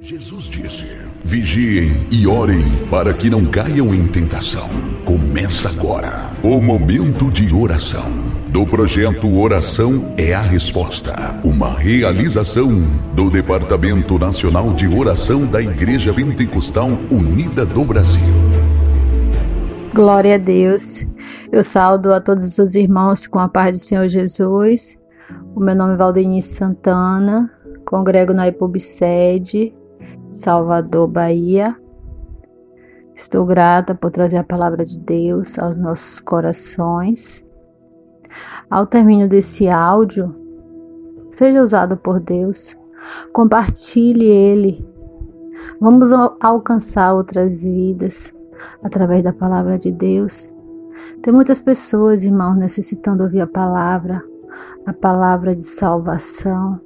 Jesus disse: Vigiem e orem para que não caiam em tentação. Começa agora o momento de oração do projeto Oração é a Resposta, uma realização do Departamento Nacional de Oração da Igreja Pentecostal Unida do Brasil. Glória a Deus. Eu saldo a todos os irmãos com a paz do Senhor Jesus. O meu nome é Valdenice Santana, congrego na Ipubsede, Salvador, Bahia. Estou grata por trazer a palavra de Deus aos nossos corações. Ao término desse áudio, seja usado por Deus, compartilhe ele. Vamos alcançar outras vidas através da palavra de Deus. Tem muitas pessoas, irmãos, necessitando ouvir a palavra, a palavra de salvação,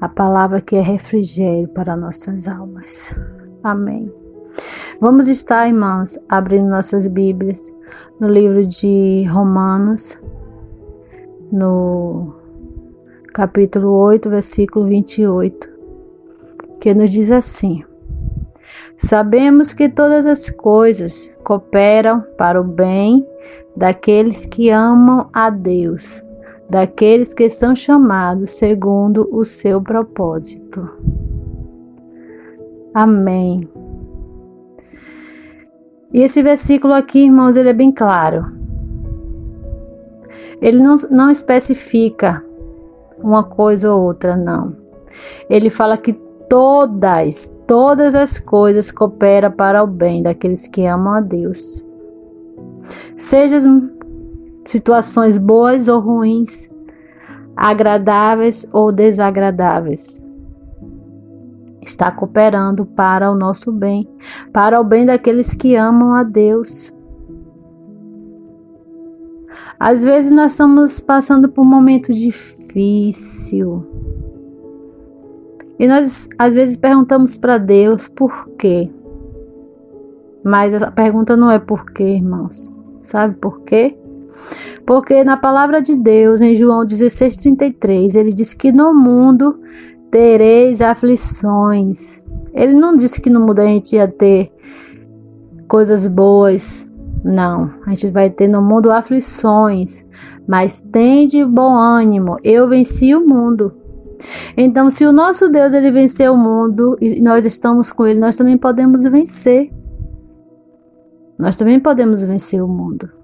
a palavra que é refrigério para nossas almas. Amém. Vamos estar, irmãos, abrindo nossas Bíblias no livro de Romanos, no capítulo 8, versículo 28, que nos diz assim: Sabemos que todas as coisas cooperam para o bem daqueles que amam a Deus, daqueles que são chamados segundo o seu propósito. Amém. E esse versículo aqui, irmãos, ele é bem claro. Ele não, não especifica uma coisa ou outra, não. Ele fala que todas, todas as coisas cooperam para o bem daqueles que amam a Deus. Sejam situações boas ou ruins, agradáveis ou desagradáveis. Está cooperando para o nosso bem, para o bem daqueles que amam a Deus. Às vezes nós estamos passando por um momento difícil. E nós às vezes perguntamos para Deus por quê. Mas a pergunta não é por quê, irmãos. Sabe por quê? Porque na palavra de Deus, em João 16,33, ele diz que no mundo tereis aflições. Ele não disse que no mundo a gente ia ter coisas boas. Não, a gente vai ter no mundo aflições, mas tem de bom ânimo. Eu venci o mundo. Então, se o nosso Deus ele venceu o mundo e nós estamos com ele, nós também podemos vencer. Nós também podemos vencer o mundo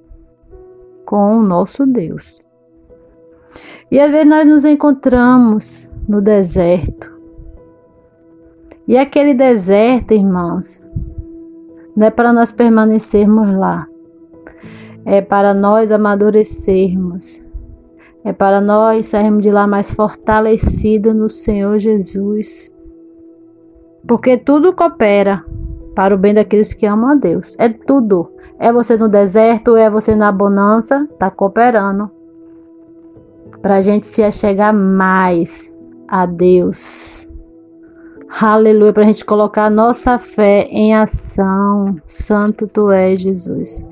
com o nosso Deus. E às vezes nós nos encontramos no deserto. E aquele deserto, irmãos, não é para nós permanecermos lá, é para nós amadurecermos, é para nós sairmos de lá mais fortalecidos no Senhor Jesus. Porque tudo coopera para o bem daqueles que amam a Deus. É tudo. É você no deserto, é você na bonança, tá cooperando. Para a gente se achegar mais a Deus. Aleluia, para a gente colocar nossa fé em ação. Santo tu és, Jesus.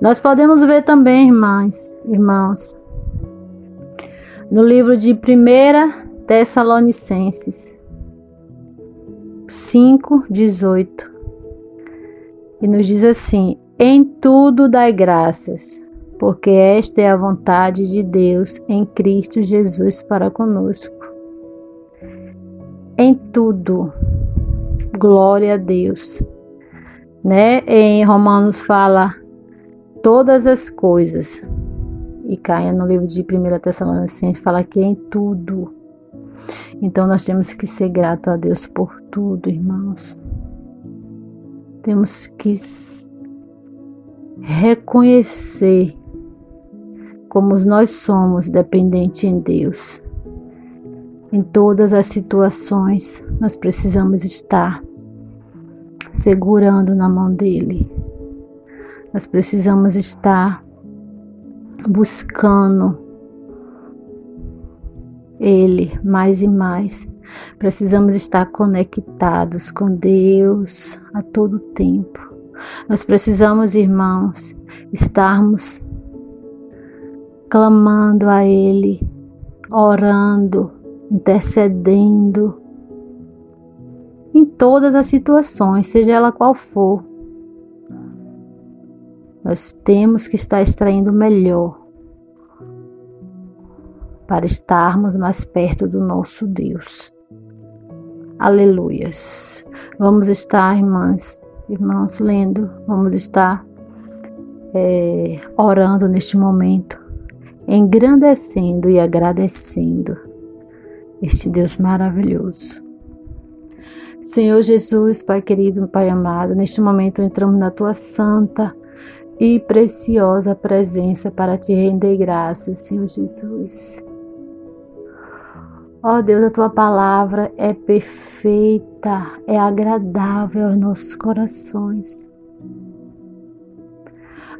Nós podemos ver também, irmãs, irmãos, no livro de 1 Tessalonicenses 5, 18 e nos diz assim: Em tudo dai graças, porque esta é a vontade de Deus em Cristo Jesus para conosco. Em tudo, glória a Deus. Né? Em Romanos fala todas as coisas. E caia no livro de 1 Tessalonicenses fala que é em tudo. Então nós temos que ser grato a Deus por tudo, irmãos. Temos que reconhecer como nós somos dependentes em Deus. Em todas as situações, nós precisamos estar segurando na mão dele. Nós precisamos estar buscando ele mais e mais Precisamos estar conectados com Deus a todo tempo. Nós precisamos, irmãos, estarmos clamando a Ele, orando, intercedendo. em todas as situações, seja ela qual for. Nós temos que estar extraindo o melhor para estarmos mais perto do nosso Deus. Aleluias. Vamos estar, irmãs, irmãos, lendo, vamos estar é, orando neste momento, engrandecendo e agradecendo este Deus maravilhoso. Senhor Jesus, Pai querido, Pai amado, neste momento entramos na tua santa e preciosa presença para te render graças, Senhor Jesus. Ó oh Deus, a tua palavra é perfeita, é agradável aos nossos corações.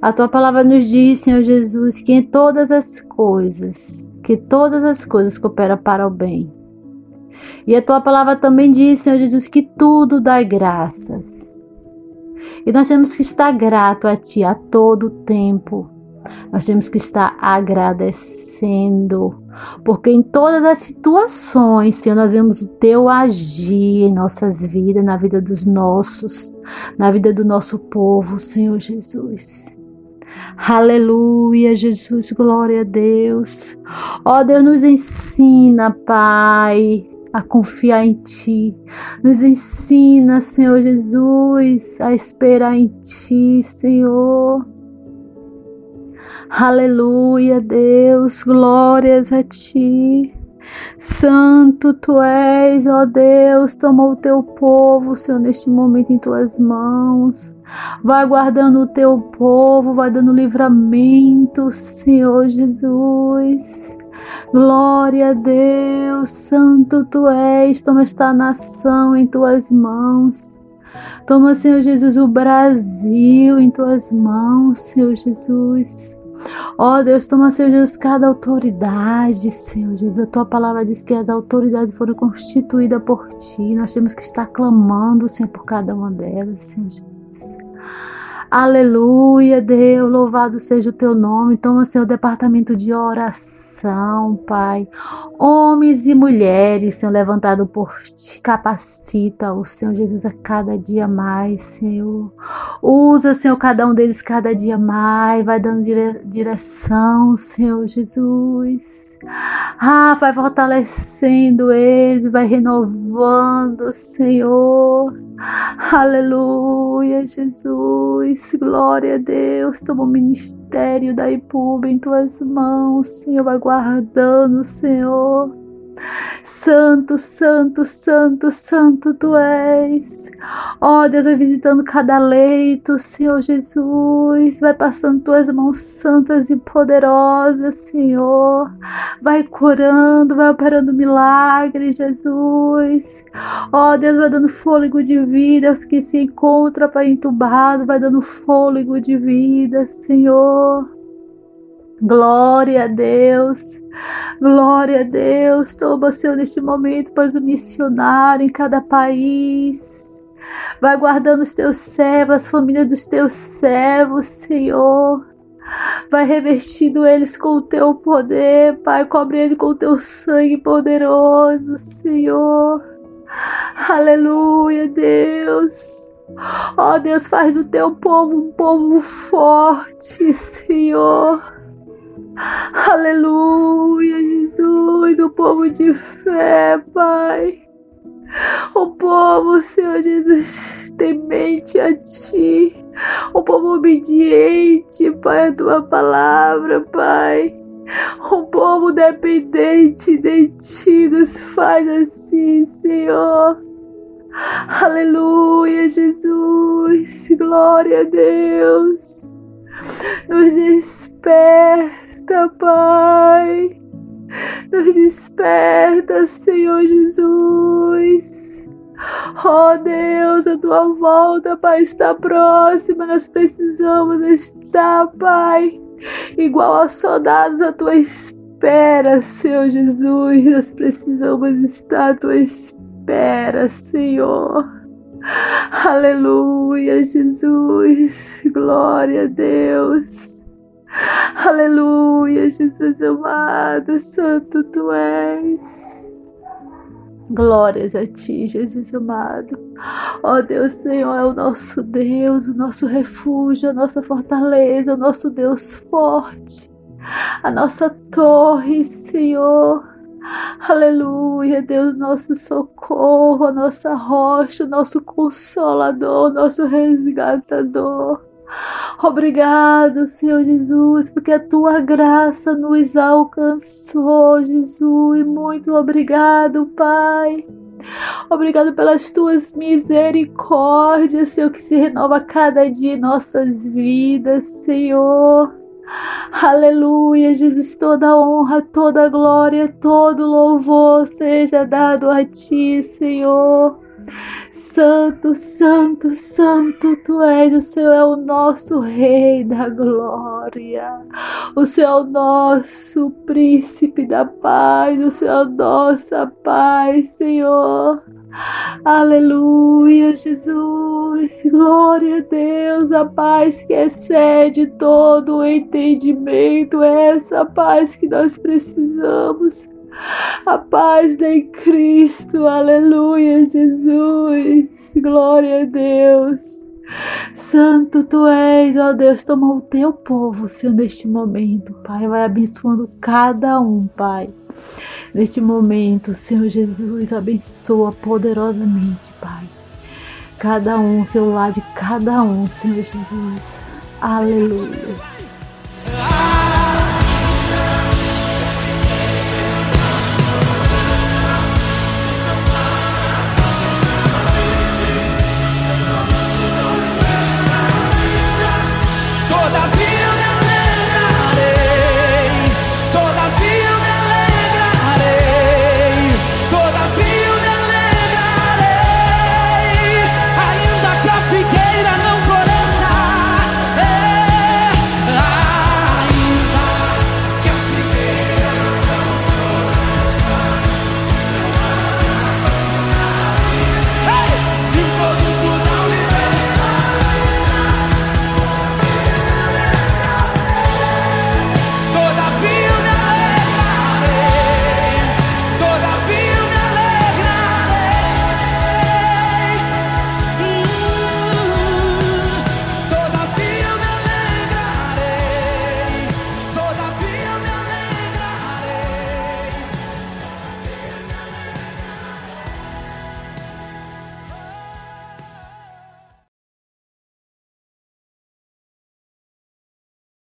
A tua palavra nos diz, Senhor Jesus, que em todas as coisas, que todas as coisas cooperam para o bem e a tua palavra também diz, Senhor Jesus, que tudo dá graças. E nós temos que estar grato a Ti a todo tempo. Nós temos que estar agradecendo, porque em todas as situações, Senhor, nós vemos o Teu agir em nossas vidas, na vida dos nossos, na vida do nosso povo, Senhor Jesus. Aleluia, Jesus, glória a Deus. Ó oh, Deus, nos ensina, Pai, a confiar em Ti. Nos ensina, Senhor Jesus, a esperar em Ti, Senhor. Aleluia, Deus, glórias a Ti. Santo tu és, ó Deus, toma o teu povo, Senhor, neste momento em tuas mãos. Vai guardando o teu povo, vai dando livramento, Senhor Jesus. Glória a Deus, Santo tu és, toma esta nação em tuas mãos. Toma, Senhor Jesus, o Brasil em tuas mãos, Senhor Jesus. Ó oh, Deus, toma, Senhor Jesus, cada autoridade, Senhor Jesus. A tua palavra diz que as autoridades foram constituídas por ti. Nós temos que estar clamando, Senhor, por cada uma delas, Senhor Jesus. Aleluia, Deus, louvado seja o teu nome. Toma seu departamento de oração, Pai. Homens e mulheres, Senhor, levantado por ti, capacita o Senhor Jesus a cada dia mais, Senhor. Usa, Senhor, cada um deles cada dia mais, vai dando dire direção, Senhor Jesus. Ah, vai fortalecendo eles, vai renovando, Senhor. Aleluia, Jesus. Glória a Deus. Toma o ministério da IPUB em tuas mãos, Senhor. Vai guardando, Senhor. Santo, santo, santo, santo tu és. Ó oh, Deus, vai visitando cada leito, Senhor Jesus. Vai passando tuas mãos santas e poderosas, Senhor. Vai curando, vai operando milagres, Jesus. Ó oh, Deus, vai dando fôlego de vida aos que se encontram para entubado. Vai dando fôlego de vida, Senhor. Glória a Deus, glória a Deus. Toma, Senhor, neste momento, pois o missionário em cada país. Vai guardando os teus servos, as famílias dos teus servos, Senhor. Vai revestindo eles com o teu poder, Pai. Cobre eles com o teu sangue poderoso, Senhor. Aleluia, Deus. Ó oh, Deus, faz do teu povo um povo forte, Senhor. Aleluia, Jesus, o povo de fé, Pai. O povo, Senhor Jesus, temente a Ti. O povo obediente, Pai, a Tua palavra, Pai. O povo dependente de Ti nos faz assim, Senhor. Aleluia, Jesus. Glória a Deus. Nos desperta desperta, Pai. Nos desperta, Senhor Jesus. Oh Deus, a tua volta, Pai, está próxima. Nós precisamos estar, Pai, igual a soldados à tua espera, Senhor Jesus. Nós precisamos estar à tua espera, Senhor. Aleluia, Jesus. Glória a Deus. Aleluia, Jesus amado, santo tu és. Glórias a ti, Jesus amado. Ó oh, Deus, Senhor, é o nosso Deus, o nosso refúgio, a nossa fortaleza, o nosso Deus forte, a nossa torre, Senhor. Aleluia, Deus, nosso socorro, a nossa rocha, nosso consolador, nosso resgatador. Obrigado, Senhor Jesus, porque a tua graça nos alcançou, Jesus. Muito obrigado, Pai. Obrigado pelas tuas misericórdias, Senhor, que se renova cada dia em nossas vidas, Senhor. Aleluia, Jesus, toda honra, toda glória, todo louvor seja dado a ti, Senhor. Santo, Santo, Santo, Tu és, o Senhor é o nosso Rei da glória, o Senhor é o nosso Príncipe da paz, o Senhor é a nossa paz, Senhor. Aleluia, Jesus, glória a Deus, a paz que excede todo o entendimento, é essa paz que nós precisamos a paz em Cristo, aleluia, Jesus, glória a Deus. Santo tu és, ó Deus, toma o teu povo, Senhor, neste momento, Pai, vai abençoando cada um, Pai. Neste momento, Senhor Jesus, abençoa poderosamente, Pai. Cada um, seu lar de cada um, Senhor Jesus. Aleluia.